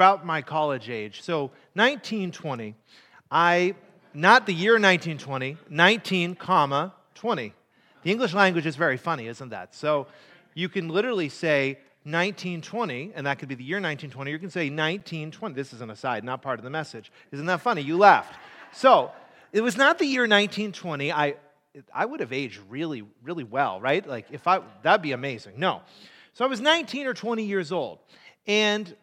about my college age. So 1920, I, not the year 1920, 19, comma, 20. The English language is very funny, isn't that? So you can literally say 1920, and that could be the year 1920. You can say 1920. This is an aside, not part of the message. Isn't that funny? You laughed. So it was not the year 1920. I, I would have aged really, really well, right? Like if I, that'd be amazing. No. So I was 19 or 20 years old, and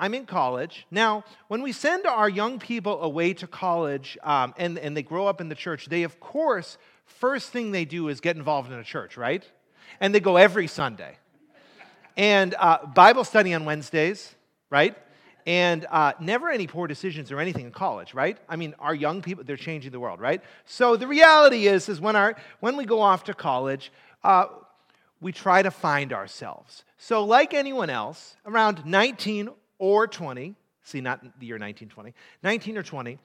I'm in college. Now, when we send our young people away to college um, and, and they grow up in the church, they, of course, first thing they do is get involved in a church, right? And they go every Sunday. And uh, Bible study on Wednesdays, right? And uh, never any poor decisions or anything in college, right? I mean, our young people, they're changing the world, right? So the reality is, is when, our, when we go off to college, uh, we try to find ourselves. So, like anyone else, around 19 or 20, see, not the year 1920, 19 or 20,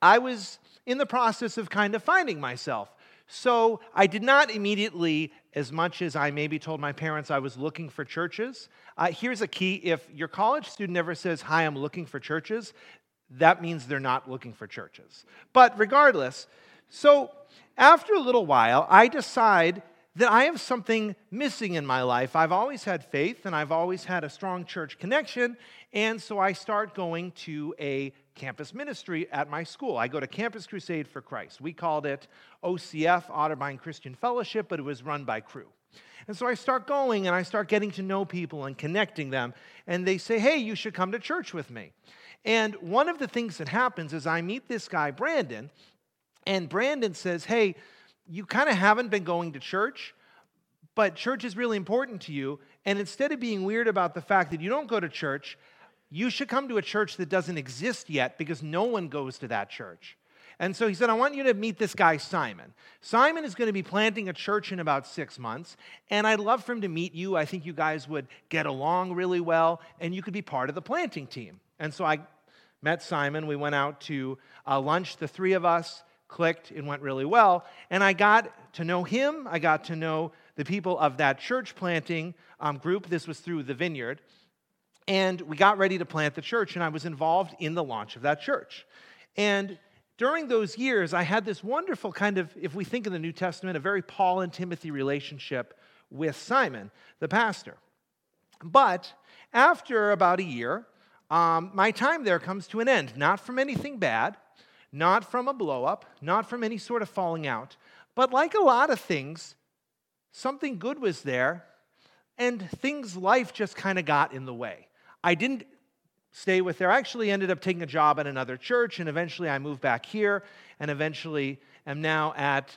I was in the process of kind of finding myself. So, I did not immediately, as much as I maybe told my parents I was looking for churches. Uh, here's a key if your college student ever says, Hi, I'm looking for churches, that means they're not looking for churches. But regardless, so after a little while, I decide that I have something missing in my life. I've always had faith and I've always had a strong church connection. And so I start going to a campus ministry at my school. I go to Campus Crusade for Christ. We called it OCF, Otterbein Christian Fellowship, but it was run by Cru. And so I start going and I start getting to know people and connecting them. And they say, hey, you should come to church with me. And one of the things that happens is I meet this guy, Brandon, and Brandon says, hey, you kind of haven't been going to church, but church is really important to you. And instead of being weird about the fact that you don't go to church, you should come to a church that doesn't exist yet because no one goes to that church. And so he said, I want you to meet this guy, Simon. Simon is going to be planting a church in about six months, and I'd love for him to meet you. I think you guys would get along really well, and you could be part of the planting team. And so I met Simon. We went out to uh, lunch, the three of us clicked, it went really well. And I got to know him, I got to know the people of that church planting um, group. This was through the vineyard. And we got ready to plant the church, and I was involved in the launch of that church. And during those years, I had this wonderful kind of, if we think in the New Testament, a very Paul and Timothy relationship with Simon, the pastor. But after about a year, um, my time there comes to an end, not from anything bad, not from a blowup, not from any sort of falling out, but like a lot of things, something good was there, and things, life just kind of got in the way. I didn't stay with there. I actually ended up taking a job at another church, and eventually I moved back here, and eventually am now at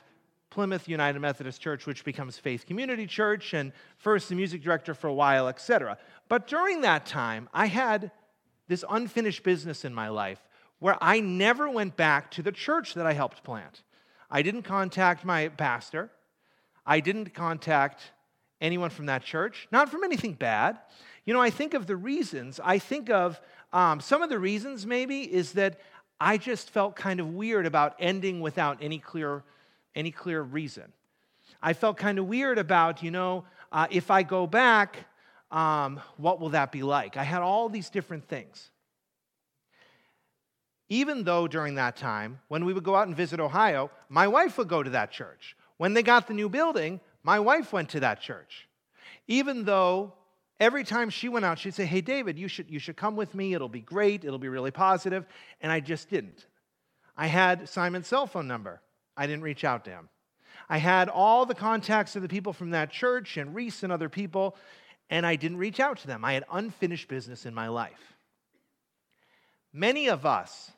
Plymouth United Methodist Church, which becomes Faith Community Church, and first the music director for a while, etc. But during that time, I had this unfinished business in my life where I never went back to the church that I helped plant. I didn't contact my pastor. I didn't contact anyone from that church, not from anything bad. You know, I think of the reasons. I think of um, some of the reasons, maybe, is that I just felt kind of weird about ending without any clear, any clear reason. I felt kind of weird about, you know, uh, if I go back, um, what will that be like? I had all these different things even though during that time, when we would go out and visit Ohio, my wife would go to that church. When they got the new building, my wife went to that church. Even though every time she went out, she'd say, Hey, David, you should, you should come with me. It'll be great. It'll be really positive. And I just didn't. I had Simon's cell phone number. I didn't reach out to him. I had all the contacts of the people from that church and Reese and other people, and I didn't reach out to them. I had unfinished business in my life. Many of us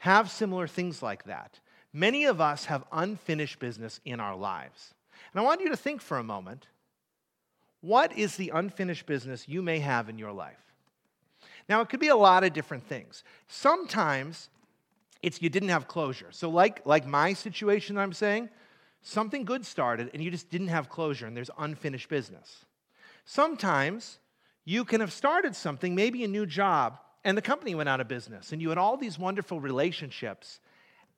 have similar things like that. Many of us have unfinished business in our lives. And I want you to think for a moment what is the unfinished business you may have in your life? Now, it could be a lot of different things. Sometimes it's you didn't have closure. So, like, like my situation, I'm saying, something good started and you just didn't have closure and there's unfinished business. Sometimes you can have started something, maybe a new job, and the company went out of business, and you had all these wonderful relationships,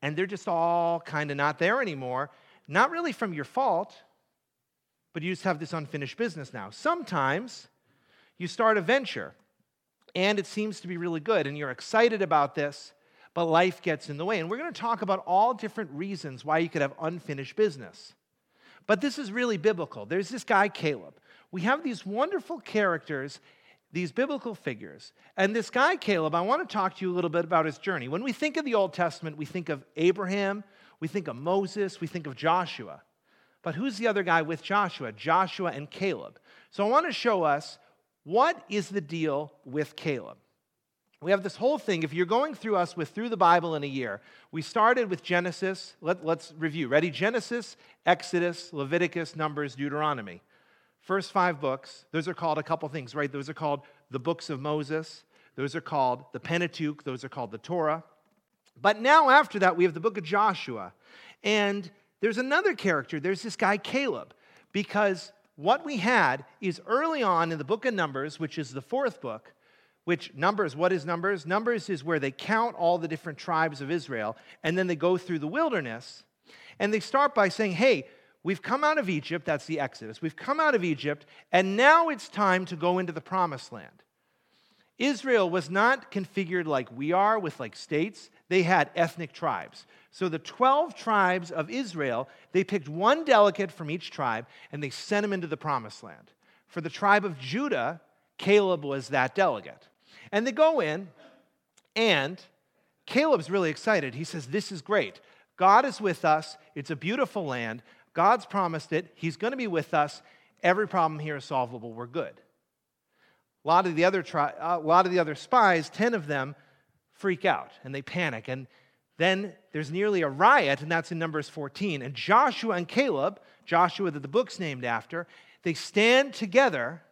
and they're just all kind of not there anymore. Not really from your fault, but you just have this unfinished business now. Sometimes you start a venture and it seems to be really good, and you're excited about this, but life gets in the way. And we're going to talk about all different reasons why you could have unfinished business. But this is really biblical. There's this guy, Caleb. We have these wonderful characters, these biblical figures. And this guy, Caleb, I want to talk to you a little bit about his journey. When we think of the Old Testament, we think of Abraham, we think of Moses, we think of Joshua. But who's the other guy with Joshua? Joshua and Caleb. So I want to show us what is the deal with Caleb. We have this whole thing. If you're going through us with through the Bible in a year, we started with Genesis. Let, let's review. Ready? Genesis, Exodus, Leviticus, Numbers, Deuteronomy. First five books, those are called a couple things, right? Those are called the books of Moses. Those are called the Pentateuch. Those are called the Torah. But now, after that, we have the book of Joshua. And there's another character. There's this guy, Caleb, because what we had is early on in the book of Numbers, which is the fourth book, which Numbers, what is Numbers? Numbers is where they count all the different tribes of Israel, and then they go through the wilderness, and they start by saying, hey, we've come out of Egypt, that's the Exodus, we've come out of Egypt, and now it's time to go into the promised land. Israel was not configured like we are with like states, they had ethnic tribes. So the 12 tribes of Israel, they picked one delegate from each tribe and they sent him into the promised land. For the tribe of Judah, Caleb was that delegate. And they go in, and Caleb's really excited. He says, This is great. God is with us. It's a beautiful land. God's promised it. He's going to be with us. Every problem here is solvable. We're good. A lot of the other, tri- a lot of the other spies, 10 of them, freak out and they panic. And then there's nearly a riot, and that's in Numbers 14. And Joshua and Caleb, Joshua that the book's named after, they stand together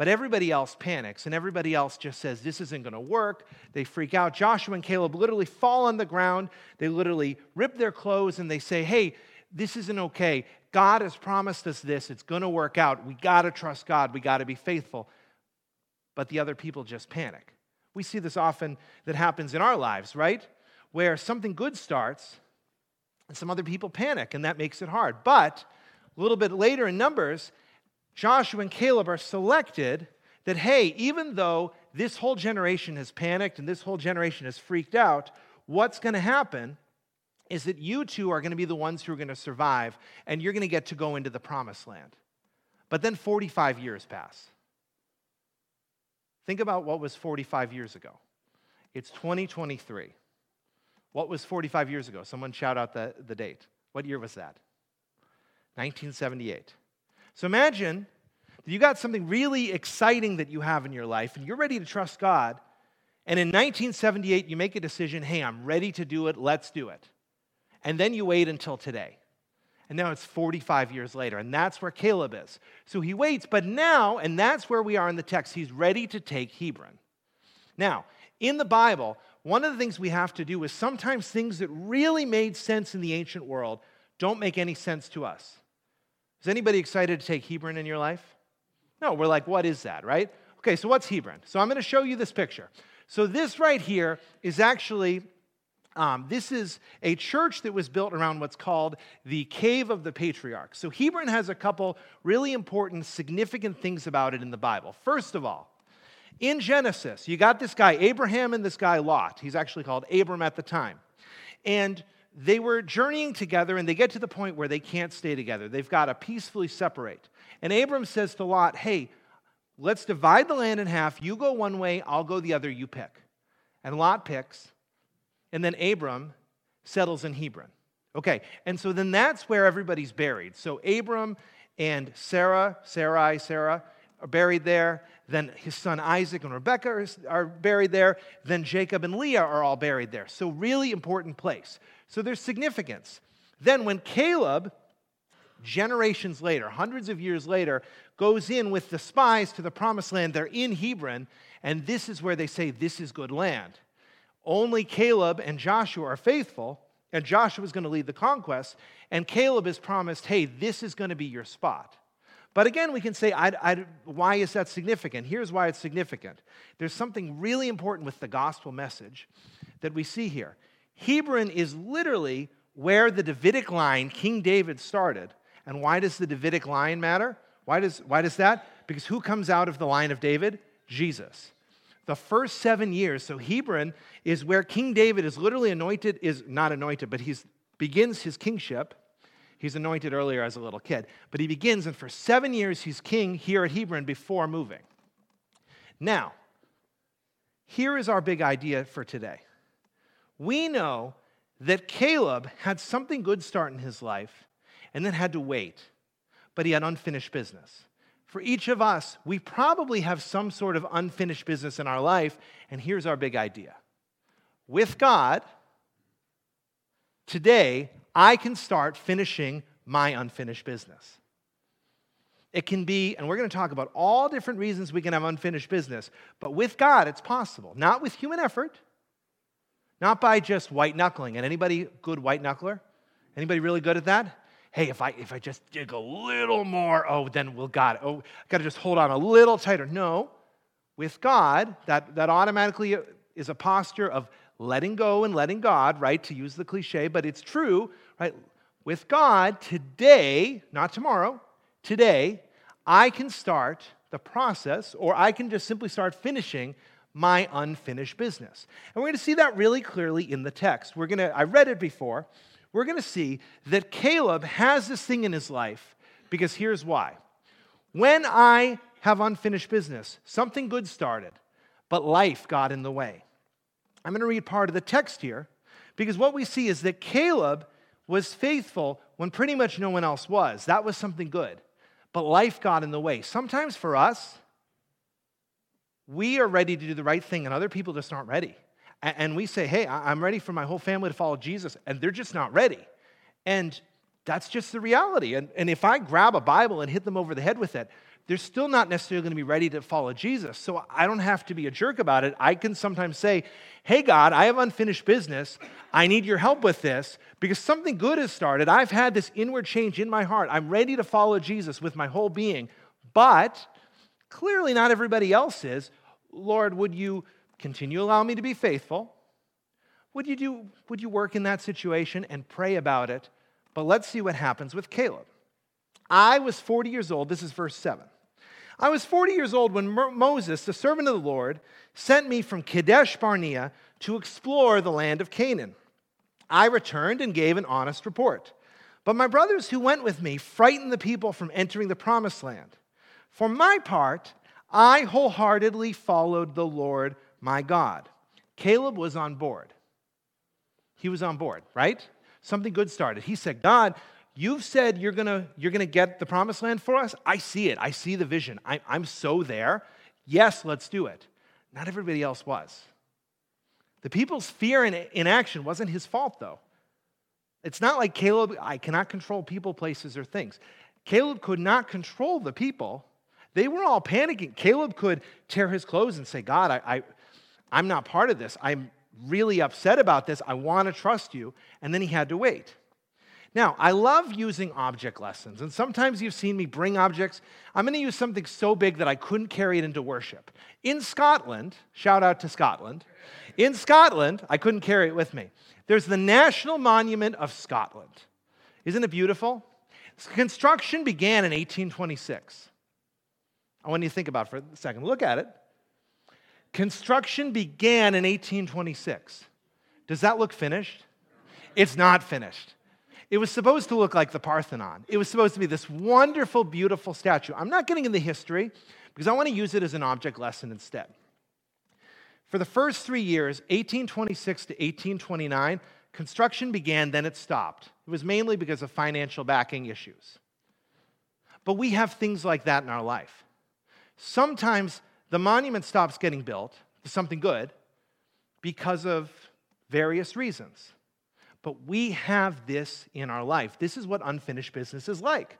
but everybody else panics and everybody else just says, This isn't going to work. They freak out. Joshua and Caleb literally fall on the ground. They literally rip their clothes and they say, Hey, this isn't okay. God has promised us this. It's going to work out. We got to trust God. We got to be faithful. But the other people just panic. We see this often that happens in our lives, right? Where something good starts and some other people panic, and that makes it hard. But a little bit later in Numbers, Joshua and Caleb are selected that, hey, even though this whole generation has panicked and this whole generation has freaked out, what's going to happen is that you two are going to be the ones who are going to survive and you're going to get to go into the promised land. But then 45 years pass. Think about what was 45 years ago. It's 2023. What was 45 years ago? Someone shout out the, the date. What year was that? 1978. So imagine that you got something really exciting that you have in your life and you're ready to trust God. And in 1978, you make a decision hey, I'm ready to do it, let's do it. And then you wait until today. And now it's 45 years later, and that's where Caleb is. So he waits, but now, and that's where we are in the text, he's ready to take Hebron. Now, in the Bible, one of the things we have to do is sometimes things that really made sense in the ancient world don't make any sense to us. Is anybody excited to take Hebron in your life? No, we're like, what is that, right? Okay, so what's Hebron? So I'm going to show you this picture. So this right here is actually um, this is a church that was built around what's called the Cave of the Patriarchs. So Hebron has a couple really important, significant things about it in the Bible. First of all, in Genesis, you got this guy, Abraham, and this guy, Lot. He's actually called Abram at the time. And they were journeying together and they get to the point where they can't stay together. They've got to peacefully separate. And Abram says to Lot, Hey, let's divide the land in half. You go one way, I'll go the other, you pick. And Lot picks. And then Abram settles in Hebron. Okay, and so then that's where everybody's buried. So Abram and Sarah, Sarai, Sarah, are buried there. Then his son Isaac and Rebekah are buried there. Then Jacob and Leah are all buried there. So, really important place. So, there's significance. Then, when Caleb, generations later, hundreds of years later, goes in with the spies to the promised land, they're in Hebron, and this is where they say, This is good land. Only Caleb and Joshua are faithful, and Joshua is going to lead the conquest, and Caleb is promised, Hey, this is going to be your spot. But again, we can say, I, I, why is that significant? Here's why it's significant. There's something really important with the gospel message that we see here. Hebron is literally where the Davidic line, King David, started. And why does the Davidic line matter? Why does, why does that? Because who comes out of the line of David? Jesus. The first seven years. So Hebron is where King David is literally anointed, is not anointed, but he begins his kingship. He's anointed earlier as a little kid, but he begins, and for seven years he's king here at Hebron before moving. Now, here is our big idea for today. We know that Caleb had something good start in his life and then had to wait, but he had unfinished business. For each of us, we probably have some sort of unfinished business in our life, and here's our big idea. With God, today, I can start finishing my unfinished business. It can be, and we're going to talk about all different reasons we can have unfinished business, but with God, it's possible. Not with human effort, not by just white knuckling. And anybody good white knuckler? Anybody really good at that? Hey, if I if I just dig a little more, oh, then we'll got it. Oh, I got to just hold on a little tighter. No, with God, that that automatically is a posture of letting go and letting God, right? To use the cliche, but it's true, right? With God, today, not tomorrow, today, I can start the process, or I can just simply start finishing my unfinished business. And we're going to see that really clearly in the text. We're going to, I read it before. We're going to see that Caleb has this thing in his life because here's why. When I have unfinished business, something good started, but life got in the way. I'm going to read part of the text here because what we see is that Caleb was faithful when pretty much no one else was. That was something good. But life got in the way. Sometimes for us, we are ready to do the right thing, and other people just aren't ready. And we say, hey, I'm ready for my whole family to follow Jesus, and they're just not ready. And that's just the reality. And, and if I grab a Bible and hit them over the head with it, they're still not necessarily going to be ready to follow Jesus. So I don't have to be a jerk about it. I can sometimes say, Hey, God, I have unfinished business. I need your help with this because something good has started. I've had this inward change in my heart. I'm ready to follow Jesus with my whole being. But clearly, not everybody else is. Lord, would you continue allow me to be faithful? Would you, do, would you work in that situation and pray about it? But let's see what happens with Caleb. I was 40 years old. This is verse 7. I was 40 years old when Moses, the servant of the Lord, sent me from Kadesh Barnea to explore the land of Canaan. I returned and gave an honest report. But my brothers who went with me frightened the people from entering the promised land. For my part, I wholeheartedly followed the Lord my God. Caleb was on board. He was on board, right? Something good started. He said, God, you've said you're gonna, you're gonna get the promised land for us. I see it. I see the vision. I, I'm so there. Yes, let's do it. Not everybody else was. The people's fear in inaction wasn't his fault, though. It's not like Caleb, I cannot control people, places, or things. Caleb could not control the people they were all panicking. Caleb could tear his clothes and say, God, I, I, I'm not part of this. I'm really upset about this. I want to trust you. And then he had to wait. Now, I love using object lessons, and sometimes you've seen me bring objects. I'm going to use something so big that I couldn't carry it into worship. In Scotland, shout out to Scotland, in Scotland, I couldn't carry it with me. There's the National Monument of Scotland. Isn't it beautiful? Construction began in 1826. I want you to think about it for a second. Look at it. Construction began in 1826. Does that look finished? It's not finished. It was supposed to look like the Parthenon. It was supposed to be this wonderful, beautiful statue. I'm not getting into history because I want to use it as an object lesson instead. For the first three years, 1826 to 1829, construction began, then it stopped. It was mainly because of financial backing issues. But we have things like that in our life. Sometimes the monument stops getting built, to something good, because of various reasons. But we have this in our life. This is what unfinished business is like.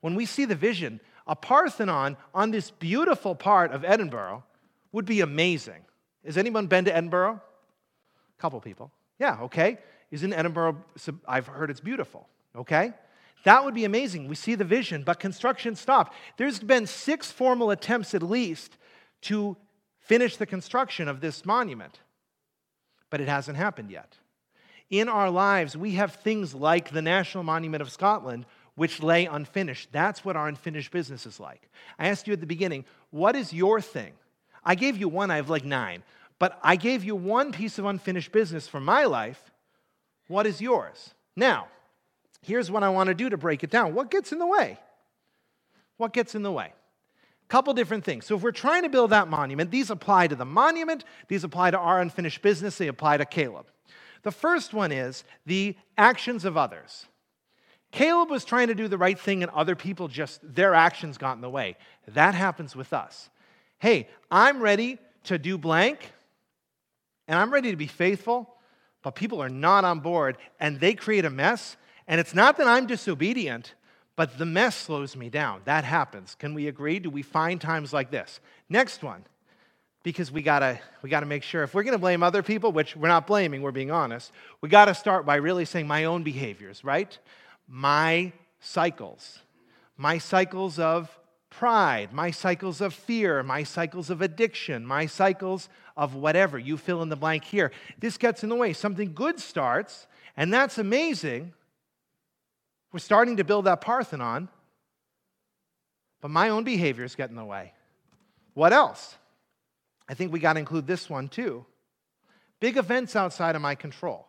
When we see the vision, a Parthenon on this beautiful part of Edinburgh would be amazing. Has anyone been to Edinburgh? A couple people. Yeah, okay. Is in Edinburgh, I've heard it's beautiful, okay? That would be amazing. We see the vision, but construction stopped. There's been six formal attempts at least to finish the construction of this monument, but it hasn't happened yet. In our lives, we have things like the National Monument of Scotland, which lay unfinished. That's what our unfinished business is like. I asked you at the beginning, what is your thing? I gave you one, I have like nine. But I gave you one piece of unfinished business for my life. What is yours? Now, here's what I want to do to break it down. What gets in the way? What gets in the way? Couple different things. So if we're trying to build that monument, these apply to the monument, these apply to our unfinished business, they apply to Caleb. The first one is the actions of others. Caleb was trying to do the right thing and other people just their actions got in the way. That happens with us. Hey, I'm ready to do blank and I'm ready to be faithful, but people are not on board and they create a mess. And it's not that I'm disobedient, but the mess slows me down. That happens. Can we agree? Do we find times like this? Next one, because we gotta, we gotta make sure if we're gonna blame other people, which we're not blaming, we're being honest, we gotta start by really saying my own behaviors, right? My cycles, my cycles of pride, my cycles of fear, my cycles of addiction, my cycles of whatever. You fill in the blank here. This gets in the way. Something good starts, and that's amazing. We're starting to build that Parthenon, but my own behaviors get in the way. What else? I think we got to include this one too. Big events outside of my control.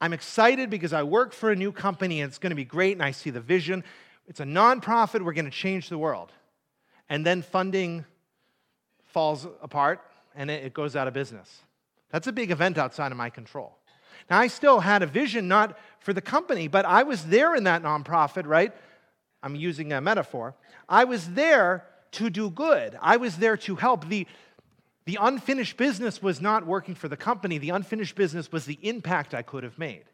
I'm excited because I work for a new company and it's going to be great and I see the vision. It's a nonprofit, we're going to change the world. And then funding falls apart and it goes out of business. That's a big event outside of my control. Now, I still had a vision not for the company, but I was there in that nonprofit, right? I'm using a metaphor. I was there to do good, I was there to help. The, the unfinished business was not working for the company, the unfinished business was the impact I could have made.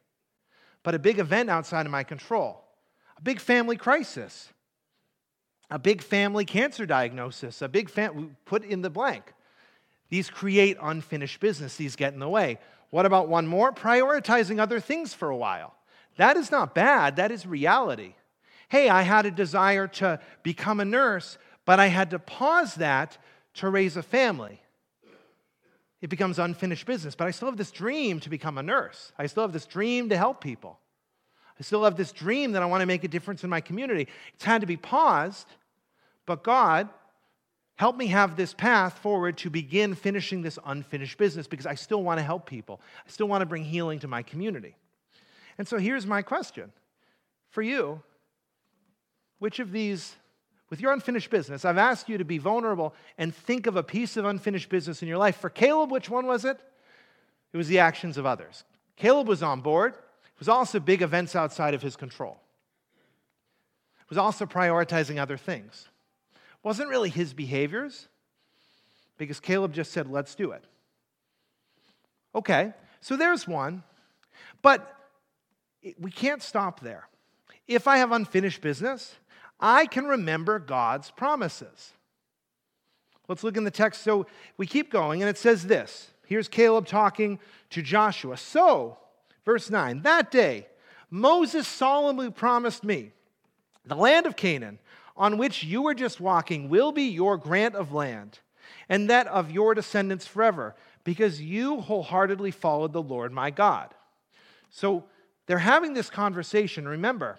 But a big event outside of my control, a big family crisis, a big family cancer diagnosis, a big fam- put in the blank. These create unfinished business, these get in the way. What about one more? Prioritizing other things for a while. That is not bad, that is reality. Hey, I had a desire to become a nurse, but I had to pause that to raise a family. It becomes unfinished business, but I still have this dream to become a nurse. I still have this dream to help people. I still have this dream that I want to make a difference in my community. It's had to be paused, but God Help me have this path forward to begin finishing this unfinished business because I still want to help people. I still want to bring healing to my community. And so here's my question for you which of these, with your unfinished business, I've asked you to be vulnerable and think of a piece of unfinished business in your life. For Caleb, which one was it? It was the actions of others. Caleb was on board. It was also big events outside of his control. It was also prioritizing other things wasn't really his behaviors, because Caleb just said, let's do it. Okay, so there's one, but we can't stop there. If I have unfinished business, I can remember God's promises. Let's look in the text. So we keep going, and it says this. Here's Caleb talking to Joshua. So, verse 9, that day, Moses solemnly promised me the land of Canaan on which you were just walking will be your grant of land, and that of your descendants forever, because you wholeheartedly followed the Lord my God. So they're having this conversation. Remember,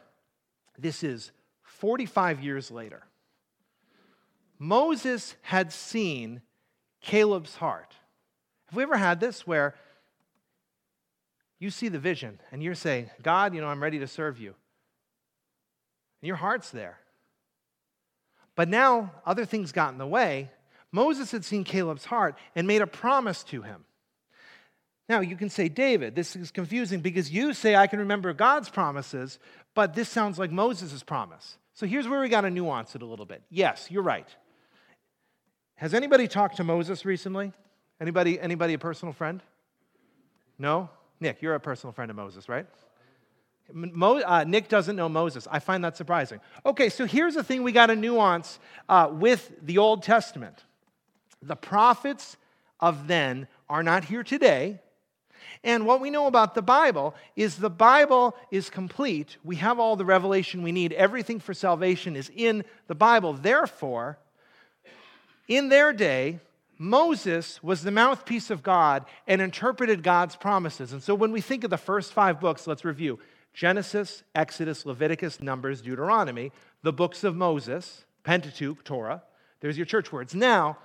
this is 45 years later. Moses had seen Caleb's heart. Have we ever had this where you see the vision and you're saying, God, you know, I'm ready to serve you? And your heart's there. But now other things got in the way. Moses had seen Caleb's heart and made a promise to him. Now, you can say, David, this is confusing because you say I can remember God's promises, but this sounds like Moses' promise. So here's where we got to nuance it a little bit. Yes, you're right. Has anybody talked to Moses recently? Anybody, anybody a personal friend? No? Nick, you're a personal friend of Moses, right? Mo, uh, Nick doesn't know Moses. I find that surprising. Okay, so here's the thing we got to nuance uh, with the Old Testament. The prophets of then are not here today. And what we know about the Bible is the Bible is complete. We have all the revelation we need. Everything for salvation is in the Bible. Therefore, in their day, Moses was the mouthpiece of God and interpreted God's promises. And so when we think of the first five books, let's review Genesis, Exodus, Leviticus, Numbers, Deuteronomy, the books of Moses, Pentateuch, Torah. There's your church words. Now,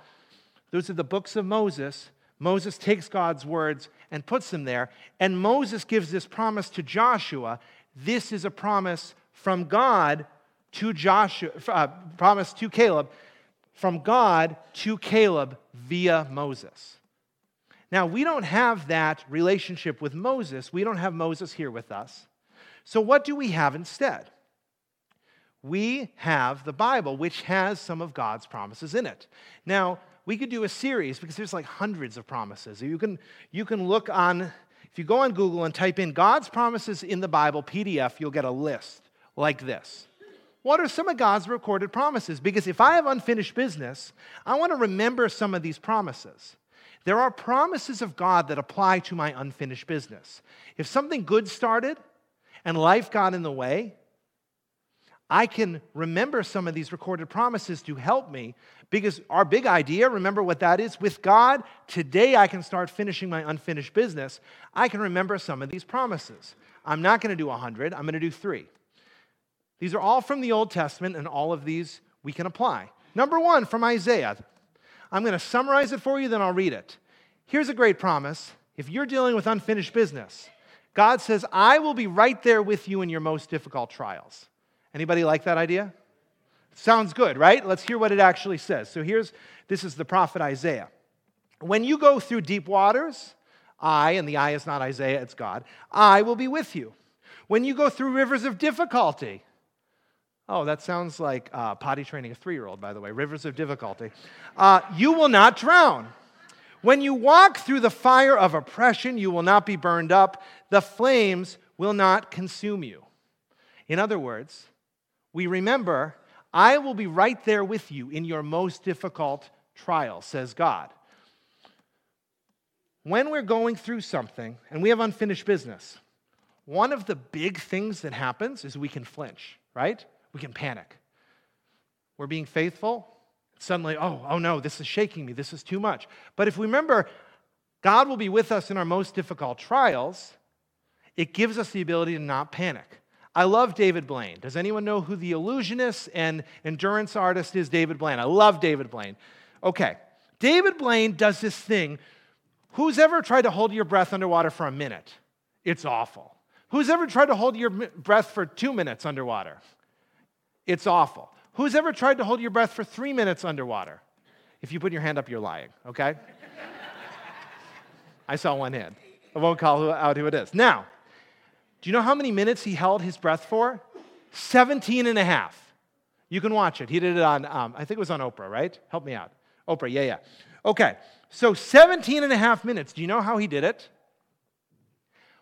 Those are the books of Moses. Moses takes God's words and puts them there. And Moses gives this promise to Joshua. This is a promise from God to Joshua, uh, promise to Caleb, from God to Caleb via Moses. Now, we don't have that relationship with Moses. We don't have Moses here with us. So, what do we have instead? We have the Bible, which has some of God's promises in it. Now, we could do a series because there's like hundreds of promises. You can, you can look on, if you go on Google and type in God's promises in the Bible PDF, you'll get a list like this. What are some of God's recorded promises? Because if I have unfinished business, I want to remember some of these promises. There are promises of God that apply to my unfinished business. If something good started and life got in the way, I can remember some of these recorded promises to help me because our big idea, remember what that is? With God, today I can start finishing my unfinished business. I can remember some of these promises. I'm not going to do 100, I'm going to do three. These are all from the Old Testament, and all of these we can apply. Number one from Isaiah. I'm going to summarize it for you, then I'll read it. Here's a great promise. If you're dealing with unfinished business, God says, I will be right there with you in your most difficult trials. Anybody like that idea? Sounds good, right? Let's hear what it actually says. So here's this is the prophet Isaiah. When you go through deep waters, I, and the I is not Isaiah, it's God, I will be with you. When you go through rivers of difficulty, oh, that sounds like uh, potty training a three year old, by the way, rivers of difficulty, uh, you will not drown. When you walk through the fire of oppression, you will not be burned up, the flames will not consume you. In other words, we remember, I will be right there with you in your most difficult trial, says God. When we're going through something and we have unfinished business, one of the big things that happens is we can flinch, right? We can panic. We're being faithful. Suddenly, oh, oh no, this is shaking me. This is too much. But if we remember, God will be with us in our most difficult trials, it gives us the ability to not panic. I love David Blaine. Does anyone know who the illusionist and endurance artist is, David Blaine? I love David Blaine. Okay, David Blaine does this thing. Who's ever tried to hold your breath underwater for a minute? It's awful. Who's ever tried to hold your breath for two minutes underwater? It's awful. Who's ever tried to hold your breath for three minutes underwater? If you put your hand up, you're lying, okay? I saw one hand. I won't call out who it is. Now, do you know how many minutes he held his breath for? 17 and a half. You can watch it. He did it on, um, I think it was on Oprah, right? Help me out. Oprah, yeah, yeah. Okay, so 17 and a half minutes. Do you know how he did it?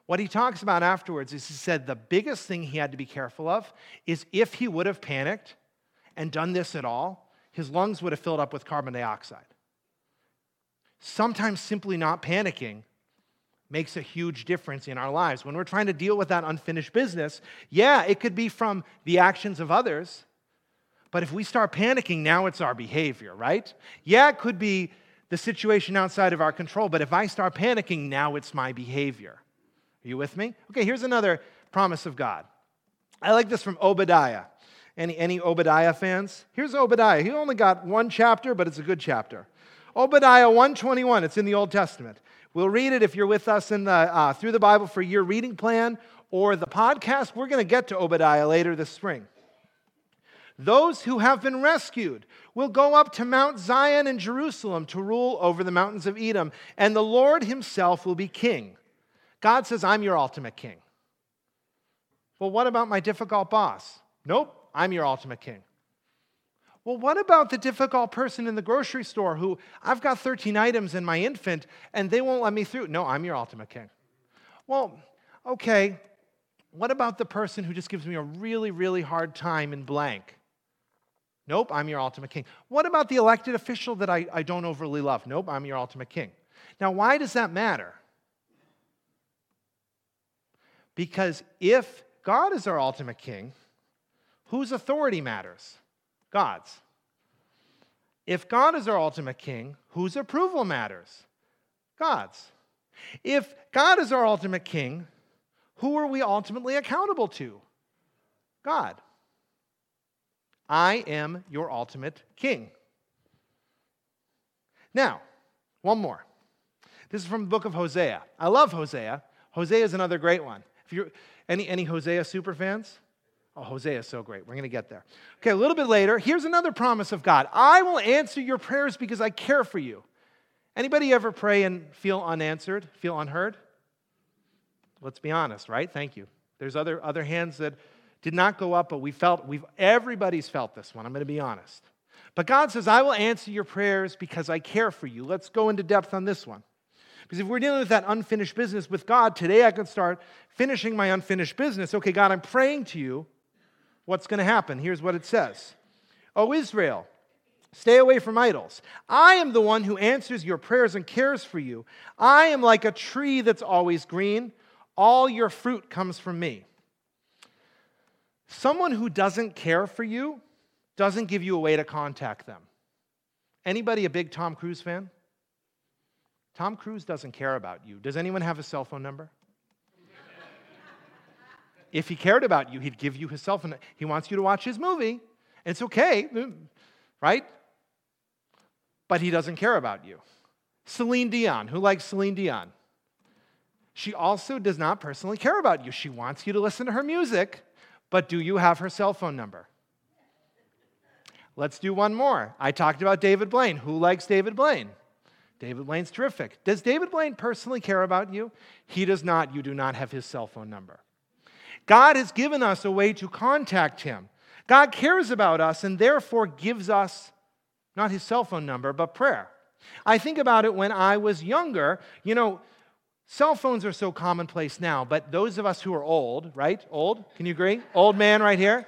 What he talks about afterwards is he said the biggest thing he had to be careful of is if he would have panicked and done this at all, his lungs would have filled up with carbon dioxide. Sometimes simply not panicking makes a huge difference in our lives. When we're trying to deal with that unfinished business, yeah, it could be from the actions of others. But if we start panicking, now it's our behavior, right? Yeah, it could be the situation outside of our control, but if I start panicking, now it's my behavior. Are you with me? Okay, here's another promise of God. I like this from Obadiah. Any, any Obadiah fans? Here's Obadiah. He only got one chapter, but it's a good chapter. Obadiah 121, it's in the Old Testament. We'll read it if you're with us in the, uh, through the Bible for your reading plan or the podcast. We're going to get to Obadiah later this spring. Those who have been rescued will go up to Mount Zion in Jerusalem to rule over the mountains of Edom, and the Lord himself will be king. God says, I'm your ultimate king. Well, what about my difficult boss? Nope, I'm your ultimate king. Well, what about the difficult person in the grocery store who I've got 13 items in my infant and they won't let me through? No, I'm your ultimate king. Well, okay, what about the person who just gives me a really, really hard time in blank? Nope, I'm your ultimate king. What about the elected official that I, I don't overly love? Nope, I'm your ultimate king. Now, why does that matter? Because if God is our ultimate king, whose authority matters? God's. If God is our ultimate king, whose approval matters? God's. If God is our ultimate king, who are we ultimately accountable to? God. I am your ultimate king. Now, one more. This is from the book of Hosea. I love Hosea. Hosea is another great one. If you're any, any Hosea super fans? Oh, Hosea is so great. We're going to get there. Okay, a little bit later, here's another promise of God. I will answer your prayers because I care for you. Anybody ever pray and feel unanswered, feel unheard? Let's be honest, right? Thank you. There's other, other hands that did not go up, but we felt, we've, everybody's felt this one. I'm going to be honest. But God says, I will answer your prayers because I care for you. Let's go into depth on this one. Because if we're dealing with that unfinished business with God, today I can start finishing my unfinished business. Okay, God, I'm praying to you. What's going to happen? Here's what it says Oh, Israel, stay away from idols. I am the one who answers your prayers and cares for you. I am like a tree that's always green. All your fruit comes from me. Someone who doesn't care for you doesn't give you a way to contact them. Anybody a big Tom Cruise fan? Tom Cruise doesn't care about you. Does anyone have a cell phone number? If he cared about you, he'd give you his cell phone. He wants you to watch his movie. It's okay, right? But he doesn't care about you. Celine Dion, who likes Celine Dion? She also does not personally care about you. She wants you to listen to her music, but do you have her cell phone number? Let's do one more. I talked about David Blaine. Who likes David Blaine? David Blaine's terrific. Does David Blaine personally care about you? He does not. You do not have his cell phone number. God has given us a way to contact him. God cares about us and therefore gives us not his cell phone number, but prayer. I think about it when I was younger. You know, cell phones are so commonplace now, but those of us who are old, right? Old? Can you agree? Old man right here?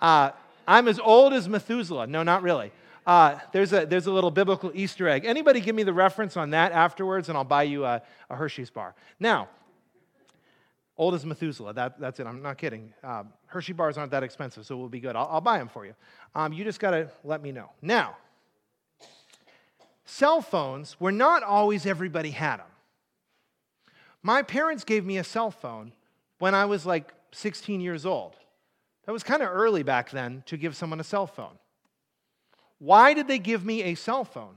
Uh, I'm as old as Methuselah. No, not really. Uh, there's, a, there's a little biblical Easter egg. Anybody give me the reference on that afterwards, and I'll buy you a, a Hershey's bar. Now, old as Methuselah. That, that's it. I'm not kidding. Um, Hershey bars aren't that expensive, so we'll be good. I'll, I'll buy them for you. Um, you just got to let me know. Now, cell phones were not always everybody had them. My parents gave me a cell phone when I was like 16 years old. That was kind of early back then to give someone a cell phone. Why did they give me a cell phone?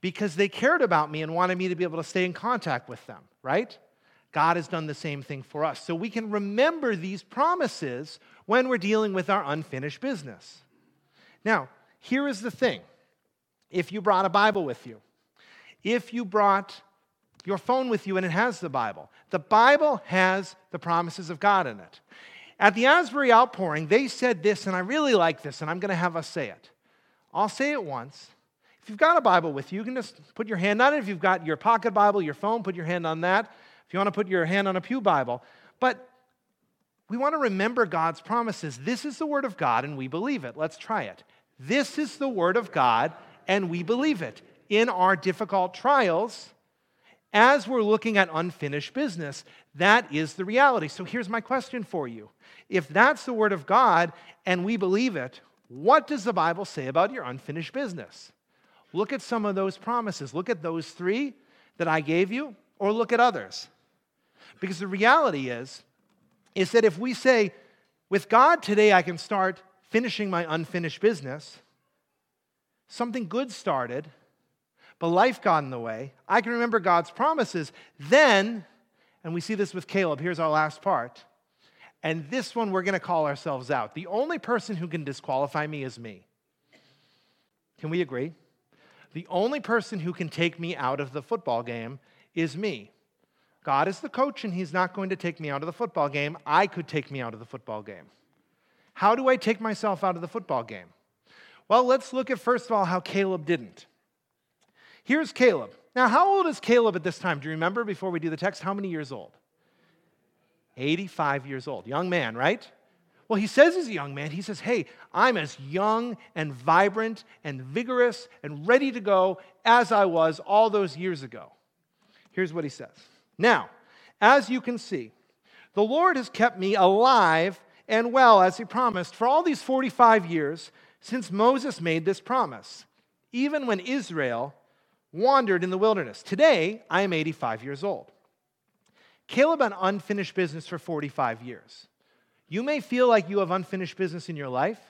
Because they cared about me and wanted me to be able to stay in contact with them, right? God has done the same thing for us. So we can remember these promises when we're dealing with our unfinished business. Now, here is the thing if you brought a Bible with you, if you brought your phone with you and it has the Bible, the Bible has the promises of God in it. At the Asbury outpouring, they said this, and I really like this, and I'm going to have us say it. I'll say it once. If you've got a Bible with you, you can just put your hand on it. If you've got your pocket Bible, your phone, put your hand on that. If you want to put your hand on a Pew Bible. But we want to remember God's promises. This is the Word of God, and we believe it. Let's try it. This is the Word of God, and we believe it. In our difficult trials, as we're looking at unfinished business, that is the reality. So here's my question for you. If that's the Word of God and we believe it, what does the Bible say about your unfinished business? Look at some of those promises. Look at those three that I gave you, or look at others. Because the reality is, is that if we say, with God today, I can start finishing my unfinished business, something good started, but life got in the way. I can remember God's promises. Then, and we see this with Caleb, here's our last part and this one, we're going to call ourselves out. The only person who can disqualify me is me. Can we agree? The only person who can take me out of the football game is me. God is the coach, and He's not going to take me out of the football game. I could take me out of the football game. How do I take myself out of the football game? Well, let's look at first of all how Caleb didn't. Here's Caleb. Now, how old is Caleb at this time? Do you remember before we do the text? How many years old? 85 years old. Young man, right? Well, he says he's a young man. He says, Hey, I'm as young and vibrant and vigorous and ready to go as I was all those years ago. Here's what he says Now, as you can see, the Lord has kept me alive and well, as he promised, for all these 45 years since Moses made this promise, even when Israel wandered in the wilderness. Today, I am 85 years old. Caleb had unfinished business for 45 years. You may feel like you have unfinished business in your life,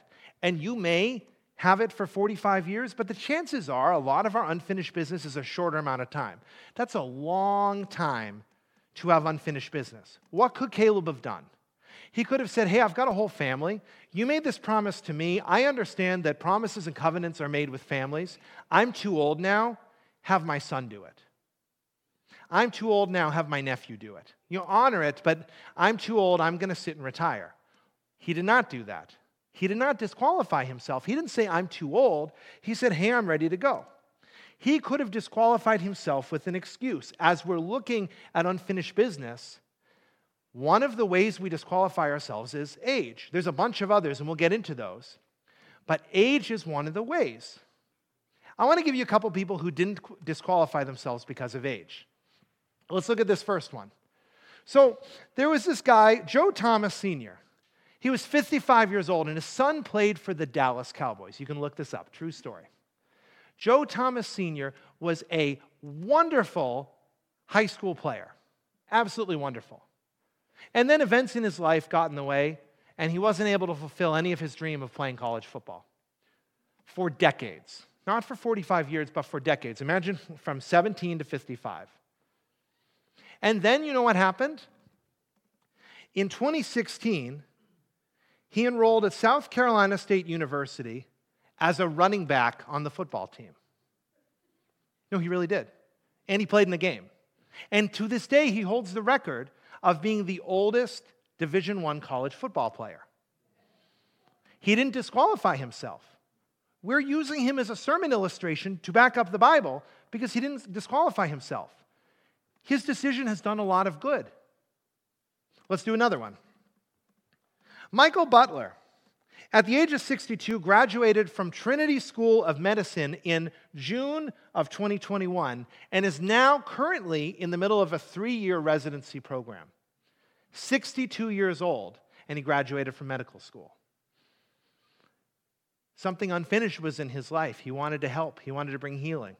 and you may have it for 45 years, but the chances are a lot of our unfinished business is a shorter amount of time. That's a long time to have unfinished business. What could Caleb have done? He could have said, Hey, I've got a whole family. You made this promise to me. I understand that promises and covenants are made with families. I'm too old now. Have my son do it. I'm too old now. Have my nephew do it. You honor it, but I'm too old. I'm going to sit and retire. He did not do that. He did not disqualify himself. He didn't say, I'm too old. He said, Hey, I'm ready to go. He could have disqualified himself with an excuse. As we're looking at unfinished business, one of the ways we disqualify ourselves is age. There's a bunch of others, and we'll get into those. But age is one of the ways. I want to give you a couple people who didn't disqualify themselves because of age. Let's look at this first one. So there was this guy, Joe Thomas Sr. He was 55 years old, and his son played for the Dallas Cowboys. You can look this up, true story. Joe Thomas Sr. was a wonderful high school player, absolutely wonderful. And then events in his life got in the way, and he wasn't able to fulfill any of his dream of playing college football for decades. Not for 45 years, but for decades. Imagine from 17 to 55. And then you know what happened? In 2016, he enrolled at South Carolina State University as a running back on the football team. No, he really did. And he played in the game. And to this day, he holds the record of being the oldest Division One college football player. He didn't disqualify himself. We're using him as a sermon illustration to back up the Bible because he didn't disqualify himself. His decision has done a lot of good. Let's do another one. Michael Butler, at the age of 62, graduated from Trinity School of Medicine in June of 2021 and is now currently in the middle of a three year residency program. 62 years old, and he graduated from medical school. Something unfinished was in his life. He wanted to help, he wanted to bring healing,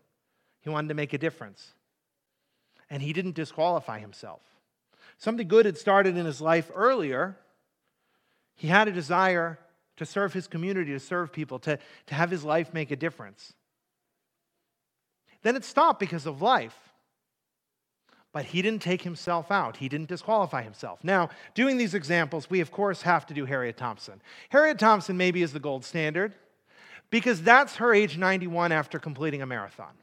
he wanted to make a difference. And he didn't disqualify himself. Something good had started in his life earlier he had a desire to serve his community, to serve people, to, to have his life make a difference. Then it stopped because of life. But he didn't take himself out. He didn't disqualify himself. Now, doing these examples, we of course have to do Harriet Thompson. Harriet Thompson maybe is the gold standard because that's her age 91 after completing a marathon.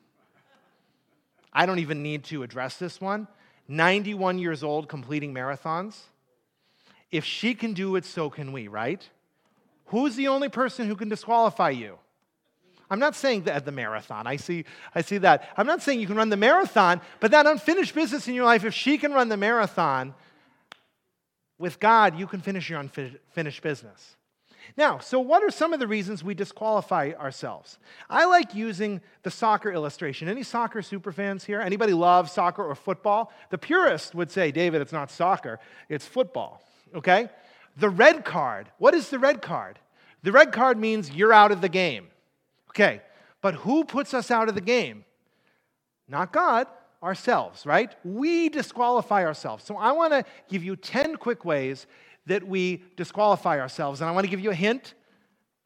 I don't even need to address this one. 91 years old completing marathons. If she can do it, so can we, right? Who's the only person who can disqualify you? I'm not saying that at the marathon. I see, I see that. I'm not saying you can run the marathon, but that unfinished business in your life, if she can run the marathon, with God, you can finish your unfinished business. Now, so what are some of the reasons we disqualify ourselves? I like using the soccer illustration. Any soccer super fans here? Anybody love soccer or football? The purist would say, David, it's not soccer, it's football okay? The red card. What is the red card? The red card means you're out of the game. Okay, but who puts us out of the game? Not God, ourselves, right? We disqualify ourselves. So I want to give you 10 quick ways that we disqualify ourselves. And I want to give you a hint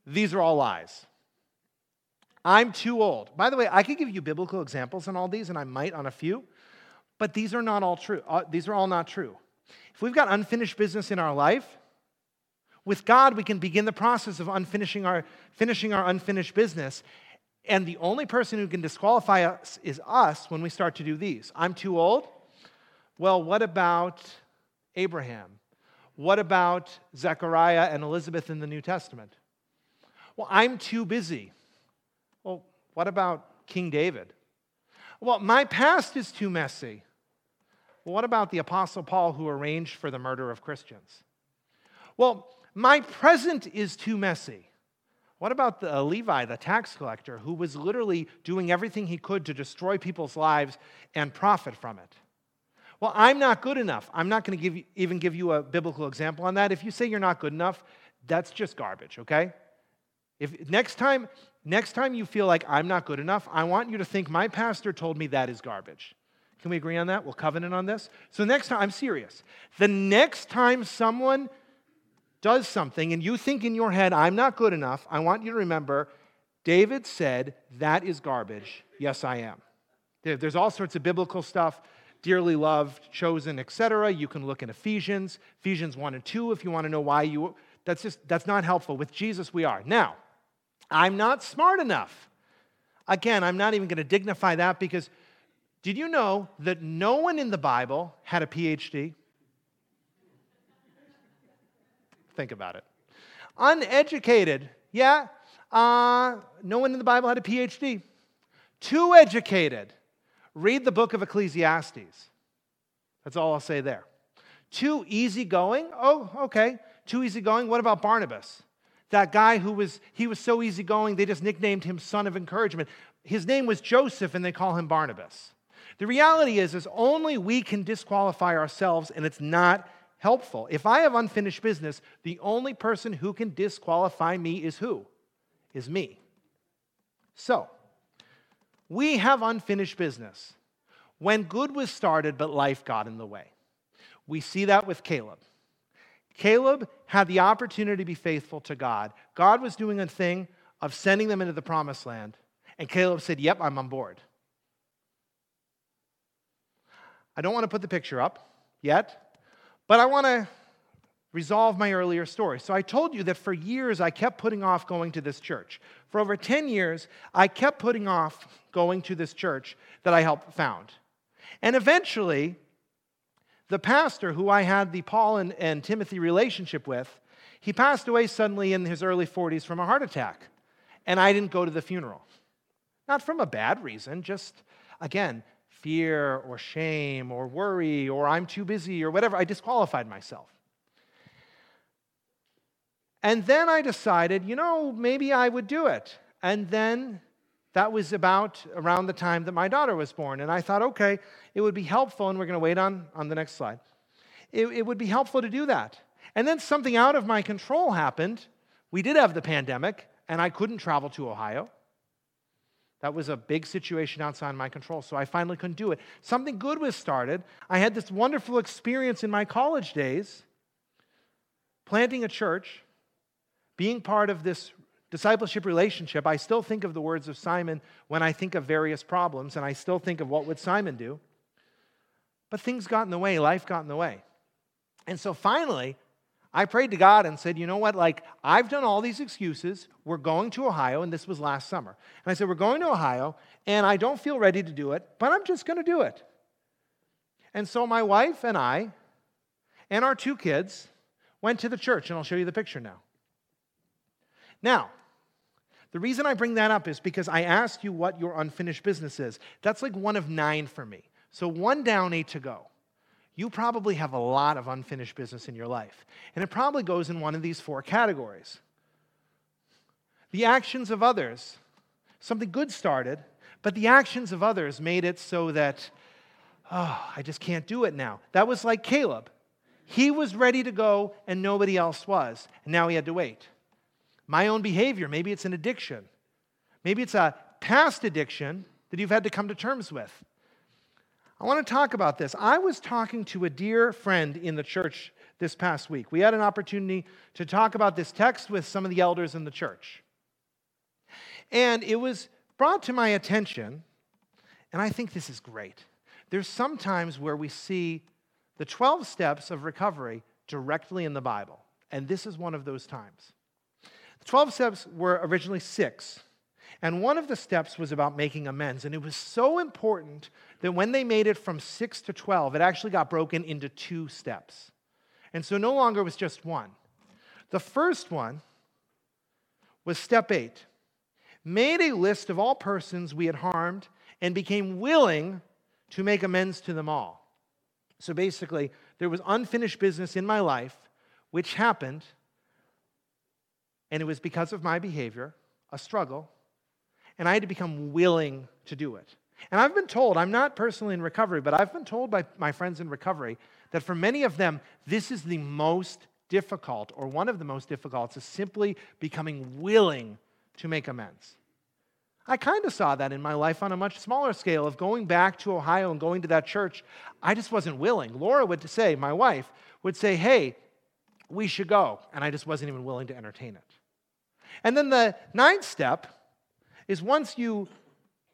these are all lies. I'm too old. By the way, I could give you biblical examples on all these, and I might on a few, but these are not all true. Uh, these are all not true. If we've got unfinished business in our life, with God, we can begin the process of unfinishing our, finishing our unfinished business. And the only person who can disqualify us is us when we start to do these. I'm too old. Well, what about Abraham? What about Zechariah and Elizabeth in the New Testament? Well, I'm too busy. Well, what about King David? Well, my past is too messy. What about the Apostle Paul who arranged for the murder of Christians? Well, my present is too messy. What about the uh, Levi, the tax collector, who was literally doing everything he could to destroy people's lives and profit from it? Well, I'm not good enough. I'm not going to even give you a biblical example on that. If you say you're not good enough, that's just garbage, okay? If next time, next time you feel like I'm not good enough, I want you to think my pastor told me that is garbage. Can we agree on that? We'll covenant on this. So, next time, I'm serious. The next time someone does something and you think in your head, I'm not good enough, I want you to remember David said, That is garbage. Yes, I am. There's all sorts of biblical stuff dearly loved, chosen, etc. You can look in Ephesians, Ephesians 1 and 2 if you want to know why you that's just that's not helpful. With Jesus we are. Now, I'm not smart enough. Again, I'm not even going to dignify that because did you know that no one in the Bible had a PhD? Think about it. Uneducated, yeah. Uh, no one in the Bible had a PhD. Too educated. Read the book of Ecclesiastes. That's all I'll say there. Too easygoing? Oh, okay. Too easygoing. What about Barnabas? That guy who was, he was so easygoing, they just nicknamed him son of encouragement. His name was Joseph, and they call him Barnabas. The reality is, is only we can disqualify ourselves, and it's not helpful. If I have unfinished business, the only person who can disqualify me is who? Is me. So, we have unfinished business. When good was started, but life got in the way. We see that with Caleb. Caleb had the opportunity to be faithful to God. God was doing a thing of sending them into the promised land, and Caleb said, Yep, I'm on board. I don't want to put the picture up yet, but I want to resolve my earlier story. So I told you that for years I kept putting off going to this church. For over 10 years, I kept putting off going to this church that I helped found. And eventually, the pastor who I had the Paul and, and Timothy relationship with, he passed away suddenly in his early 40s from a heart attack. And I didn't go to the funeral. Not from a bad reason, just, again, fear or shame or worry or I'm too busy or whatever. I disqualified myself. And then I decided, you know, maybe I would do it. And then that was about around the time that my daughter was born. And I thought, okay, it would be helpful, and we're going to wait on, on the next slide. It, it would be helpful to do that. And then something out of my control happened. We did have the pandemic, and I couldn't travel to Ohio. That was a big situation outside my control, so I finally couldn't do it. Something good was started. I had this wonderful experience in my college days planting a church, being part of this discipleship relationship, I still think of the words of Simon when I think of various problems, and I still think of what would Simon do. But things got in the way, life got in the way. And so finally, I prayed to God and said, you know what? Like, I've done all these excuses. We're going to Ohio, and this was last summer. And I said, we're going to Ohio, and I don't feel ready to do it, but I'm just going to do it. And so my wife and I and our two kids went to the church, and I'll show you the picture now. Now, the reason I bring that up is because I asked you what your unfinished business is. That's like one of nine for me. So one down, eight to go. You probably have a lot of unfinished business in your life. And it probably goes in one of these four categories the actions of others. Something good started, but the actions of others made it so that, oh, I just can't do it now. That was like Caleb. He was ready to go, and nobody else was. And now he had to wait my own behavior. Maybe it's an addiction. Maybe it's a past addiction that you've had to come to terms with. I want to talk about this. I was talking to a dear friend in the church this past week. We had an opportunity to talk about this text with some of the elders in the church. And it was brought to my attention, and I think this is great. There's some times where we see the 12 steps of recovery directly in the Bible, and this is one of those times. The 12 steps were originally six. And one of the steps was about making amends. And it was so important that when they made it from six to 12, it actually got broken into two steps. And so no longer was just one. The first one was step eight made a list of all persons we had harmed and became willing to make amends to them all. So basically, there was unfinished business in my life which happened and it was because of my behavior, a struggle, and I had to become willing to do it. And I've been told, I'm not personally in recovery, but I've been told by my friends in recovery that for many of them, this is the most difficult, or one of the most difficult, is simply becoming willing to make amends. I kind of saw that in my life on a much smaller scale of going back to Ohio and going to that church. I just wasn't willing. Laura would say, my wife, would say, hey, we should go. And I just wasn't even willing to entertain it. And then the ninth step is once you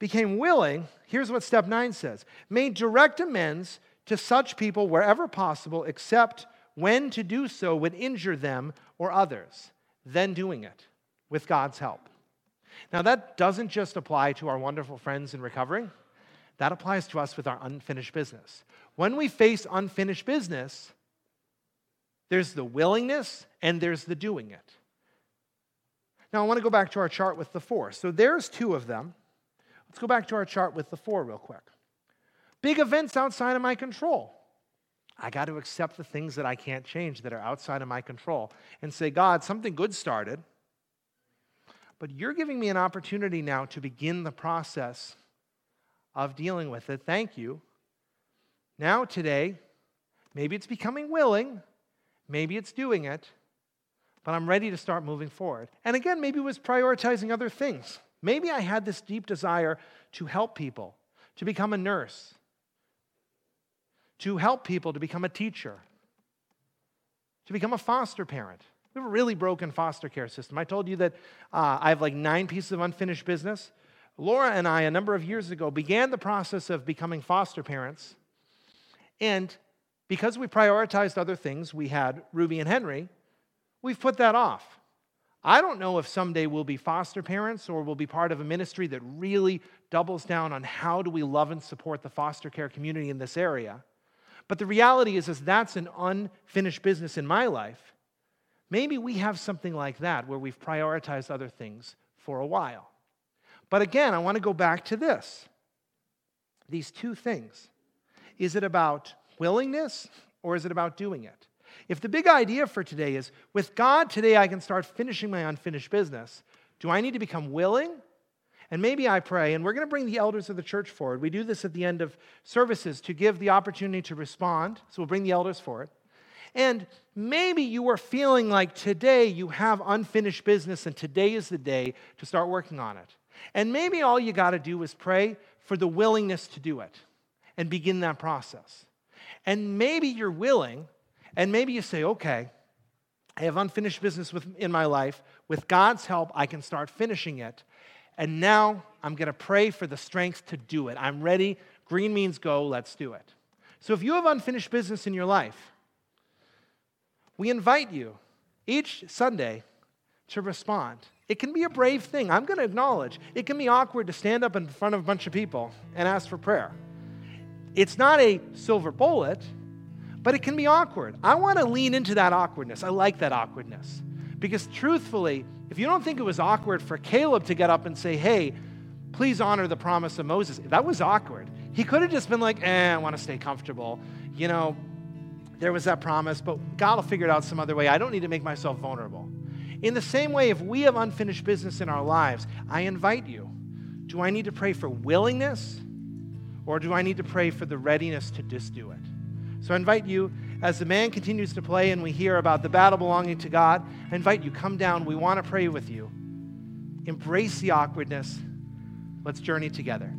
became willing, here's what step nine says made direct amends to such people wherever possible, except when to do so would injure them or others, then doing it with God's help. Now, that doesn't just apply to our wonderful friends in recovery, that applies to us with our unfinished business. When we face unfinished business, there's the willingness and there's the doing it. Now, I want to go back to our chart with the four. So there's two of them. Let's go back to our chart with the four real quick. Big events outside of my control. I got to accept the things that I can't change that are outside of my control and say, God, something good started, but you're giving me an opportunity now to begin the process of dealing with it. Thank you. Now, today, maybe it's becoming willing, maybe it's doing it, but I'm ready to start moving forward. And again, maybe it was prioritizing other things. Maybe I had this deep desire to help people, to become a nurse, to help people to become a teacher, to become a foster parent. We have a really broken foster care system. I told you that uh, I have like nine pieces of unfinished business. Laura and I, a number of years ago, began the process of becoming foster parents. And because we prioritized other things, we had Ruby and Henry, we've put that off. I don't know if someday we'll be foster parents or we'll be part of a ministry that really doubles down on how do we love and support the foster care community in this area. But the reality is, is that's an unfinished business in my life. Maybe we have something like that where we've prioritized other things for a while. But again, I want to go back to this these two things. Is it about willingness or is it about doing it? If the big idea for today is with God, today I can start finishing my unfinished business, do I need to become willing? And maybe I pray, and we're going to bring the elders of the church forward. We do this at the end of services to give the opportunity to respond. So we'll bring the elders forward. And maybe you are feeling like today you have unfinished business, and today is the day to start working on it. And maybe all you got to do is pray for the willingness to do it and begin that process. And maybe you're willing, and maybe you say, okay, I have unfinished business with, in my life. With God's help, I can start finishing it. And now I'm going to pray for the strength to do it. I'm ready. Green means go. Let's do it. So if you have unfinished business in your life, we invite you each Sunday to respond. It can be a brave thing. I'm going to acknowledge it can be awkward to stand up in front of a bunch of people and ask for prayer. It's not a silver bullet, but it can be awkward. I want to lean into that awkwardness. I like that awkwardness. Because truthfully, if you don't think it was awkward for Caleb to get up and say, hey, please honor the promise of Moses, that was awkward. He could have just been like, eh, I want to stay comfortable. You know, there was that promise, but God will figure it out some other way. I don't need to make myself vulnerable. In the same way, if we have unfinished business in our lives, I invite you do I need to pray for willingness or do I need to pray for the readiness to just do it? So I invite you, as the man continues to play and we hear about the battle belonging to God, I invite you, come down. We want to pray with you. Embrace the awkwardness. Let's journey together.